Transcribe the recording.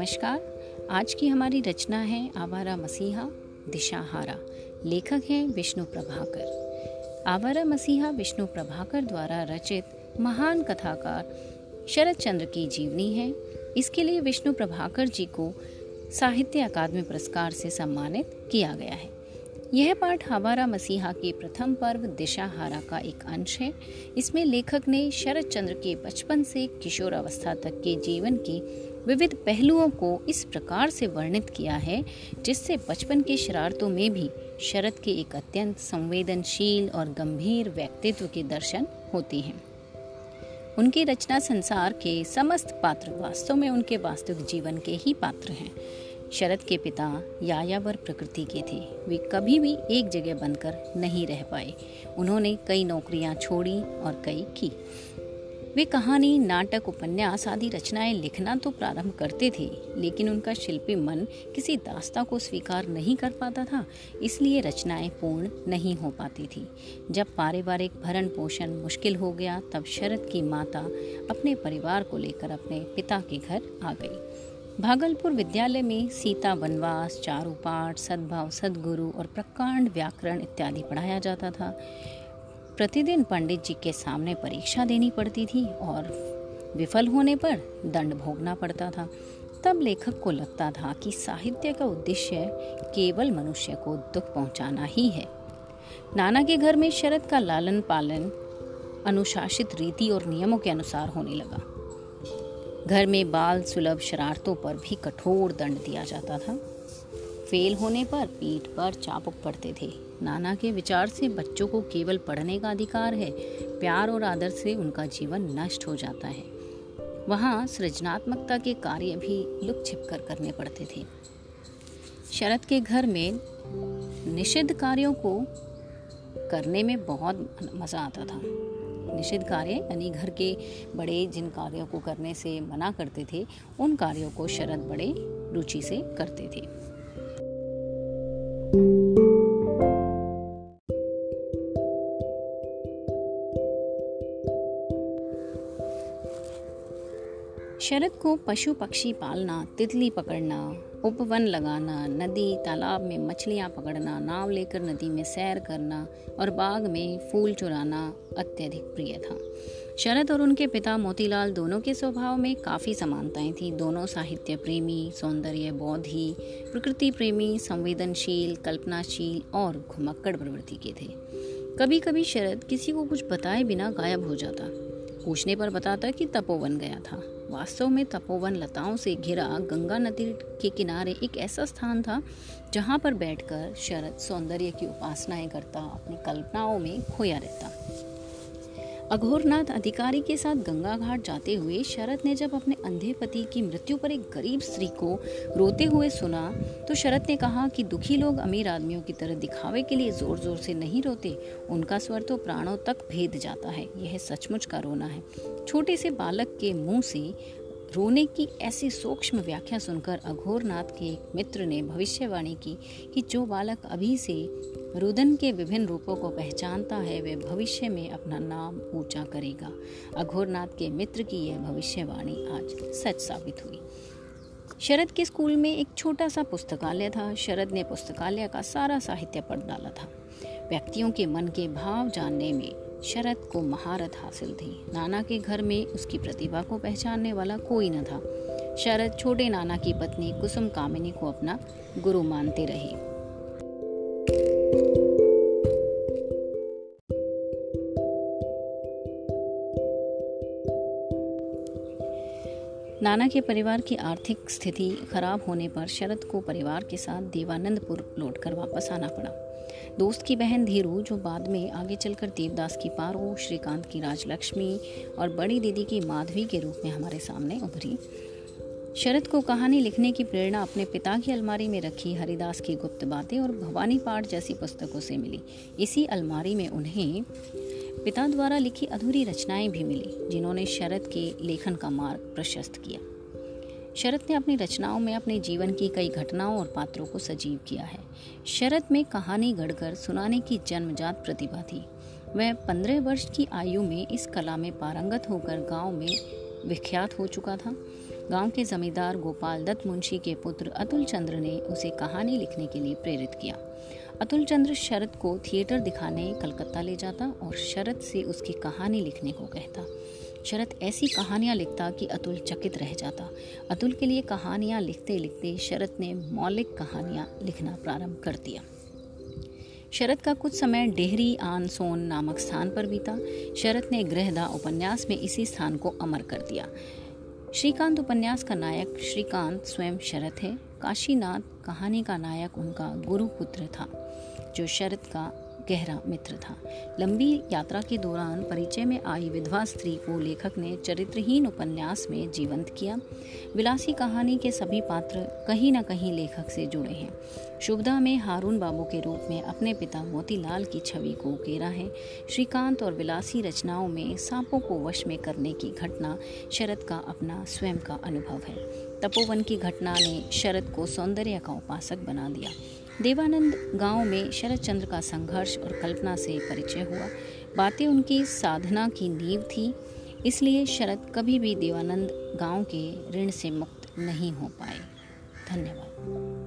नमस्कार। आज की हमारी रचना है आवारा मसीहा, दिशाहारा। लेखक हैं विष्णु प्रभाकर। आवारा मसीहा विष्णु प्रभाकर द्वारा रचित महान कथाकार शरद चंद्र की जीवनी है। इसके लिए विष्णु प्रभाकर जी को साहित्य अकादमी पुरस्कार से सम्मानित किया गया है। यह पाठ हवारा मसीहा के प्रथम पर्व दिशाहारा का एक अंश है। इसमें लेखक ने शरद चंद्र के बचपन से किशोर अवस्था तक के जीवन के विविध पहलुओं को इस प्रकार से वर्णित किया है, जिससे बचपन की शरारतों में भी शरद के एक अत्यंत संवेदनशील और गंभीर व्यक्तित्व के दर्शन होते हैं। उनकी रचना संसार के समस्त पात्र वास्तव में उनके वास्तविक जीवन के ही पात्र हैं। शरद के पिता यायावर प्रकृति के थे। वे कभी भी एक जगह बनकर नहीं रह पाए। उन्होंने कई नौकरियाँ छोड़ी और कई की। वे कहानी, नाटक, उपन्यास आदि रचनाएँ लिखना तो प्रारंभ करते थे, लेकिन उनका शिल्पी मन किसी दास्ता को स्वीकार नहीं कर पाता था, इसलिए रचनाएँ पूर्ण नहीं हो पाती थी। जब पारिवारिक भरण पोषण मुश्किल हो गया, तब शरद की माता अपने परिवार को लेकर अपने पिता के घर आ गई। भागलपुर विद्यालय में सीता वनवास चारू पाठ सद्भाव, सदगुरु और प्रकांड व्याकरण इत्यादि पढ़ाया जाता था। प्रतिदिन पंडित जी के सामने परीक्षा देनी पड़ती थी और विफल होने पर दंड भोगना पड़ता था। तब लेखक को लगता था कि साहित्य का उद्देश्य केवल मनुष्य को दुख पहुंचाना ही है। नाना के घर में शरद का लालन पालन अनुशासित रीति और नियमों के अनुसार होने लगा। घर में बाल सुलभ शरारतों पर भी कठोर दंड दिया जाता था। फेल होने पर पीठ पर चापुक पड़ते थे। नाना के विचार से बच्चों को केवल पढ़ने का अधिकार है, प्यार और आदर से उनका जीवन नष्ट हो जाता है। वहाँ सृजनात्मकता के कार्य भी लुक छिप कर करने पड़ते थे। शरद के घर में निषिद्ध कार्यों को करने में बहुत मज़ा आता था। निषिद्ध कार्य, यानी घर के बड़े जिन कार्यों को करने से मना करते थे, उन कार्यों को शरद बड़े रुचि से करते थे। शरद को पशु पक्षी पालना, तितली पकड़ना, उपवन लगाना, नदी, तालाब में मछलियाँ पकड़ना, नाव लेकर नदी में सैर करना और बाग में फूल चुराना अत्यधिक प्रिय था। शरद और उनके पिता मोतीलाल दोनों के स्वभाव में काफ़ी समानताएँ थीं। दोनों साहित्य प्रेमी, सौंदर्य बौद्धि, प्रकृति प्रेमी, संवेदनशील, कल्पनाशील और घुमक्कड़ प्रवृत्ति के थे। कभी कभी शरद किसी को कुछ बताए बिना गायब हो जाता। पूछने पर बताता कि तपोवन गया था। वास्तव में तपोवन लताओं से घिरा गंगा नदी के किनारे एक ऐसा स्थान था जहाँ पर बैठकर शरद सौंदर्य की उपासनाएँ करता, अपनी कल्पनाओं में खोया रहता। अघोरनाथ अधिकारी के साथ गंगा घाट जाते हुए शरद ने जब अपने अंधे पति की मृत्यु पर एक गरीब स्त्री को रोते हुए सुना तो शरद ने कहा कि दुखी लोग अमीर आदमियों की तरह दिखावे के लिए ज़ोर ज़ोर से नहीं रोते। उनका स्वर तो प्राणों तक भेद जाता है। यह सचमुच का रोना है। छोटे से बालक के मुँह से रोने की ऐसी सूक्ष्म व्याख्या सुनकर अघोरनाथ के एक मित्र ने भविष्यवाणी की कि जो बालक अभी से रुदन के विभिन्न रूपों को पहचानता है वह भविष्य में अपना नाम ऊँचा करेगा। अघोरनाथ के मित्र की यह भविष्यवाणी आज सच साबित हुई। शरद के स्कूल में एक छोटा सा पुस्तकालय था। शरद ने पुस्तकालय का सारा साहित्य पढ़ डाला था। व्यक्तियों के मन के भाव जानने में शरद को महारत हासिल थी। नाना के घर में उसकी प्रतिभा को पहचानने वाला कोई न था। शरद छोटे नाना की पत्नी कुसुम कामिनी को अपना गुरु मानते रहे। नाना के परिवार की आर्थिक स्थिति खराब होने पर शरद को परिवार के साथ देवानंदपुर लौटकर वापस आना पड़ा। दोस्त की बहन धीरू, जो बाद में आगे चलकर देवदास की पारो श्रीकांत की राजलक्ष्मी और बड़ी दीदी की माधवी के रूप में हमारे सामने उभरी। शरद को कहानी लिखने की प्रेरणा अपने पिता की अलमारी में रखी, हरिदास की गुप्त बातें और भवानी पाठ जैसी पुस्तकों से मिली। इसी अलमारी में उन्हें पिता द्वारा लिखी अधूरी रचनाएँ भी मिली, जिन्होंने शरद के लेखन का मार्ग प्रशस्त किया। शरद ने अपनी रचनाओं में अपने जीवन की कई घटनाओं और पात्रों को सजीव किया है। शरद में कहानी गढ़कर सुनाने की जन्मजात प्रतिभा थी। वह पंद्रह वर्ष की आयु में इस कला में पारंगत होकर गाँव में विख्यात हो चुका था। गाँव के जमींदार गोपाल दत्त मुंशी के पुत्र अतुल चंद्र ने उसे कहानी लिखने के लिए प्रेरित किया। अतुल चंद्र शरद को थिएटर दिखाने कलकत्ता ले जाता और शरद से उसकी कहानी लिखने को कहता। शरद ऐसी कहानियाँ लिखता कि अतुल चकित रह जाता। अतुल के लिए कहानियाँ लिखते लिखते शरद ने मौलिक कहानियाँ लिखना प्रारंभ कर दिया। शरद का कुछ समय डेहरी आन सोन नामक स्थान पर बीता। शरद ने गृहदा उपन्यास में इसी स्थान को अमर कर दिया। श्रीकांत उपन्यास का नायक श्रीकांत स्वयं शरद है। काशीनाथ कहानी का नायक उनका गुरुपुत्र था, जो शरद का गहरा मित्र था। लंबी यात्रा के दौरान परिचय में आई विधवा स्त्री को लेखक ने चरित्रहीन उपन्यास में जीवंत किया। विलासी कहानी के सभी पात्र कहीं ना कहीं लेखक से जुड़े हैं। शुभदा में हारून बाबू के रूप में अपने पिता मोतीलाल की छवि को उकेरा है। श्रीकांत और विलासी रचनाओं में सांपों को वश में करने की घटना शरद का अपना स्वयं का अनुभव है। तपोवन की घटना ने शरद को सौंदर्य का उपासक बना दिया। देवानंद गाँव में शरद चंद्र का संघर्ष और कल्पना से परिचय हुआ। बातें उनकी साधना की नींव थी, इसलिए शरद कभी भी देवानंद गाँव के ऋण से मुक्त नहीं हो पाए। धन्यवाद।